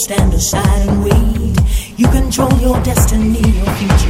stand aside and wait. You control your destiny, your future.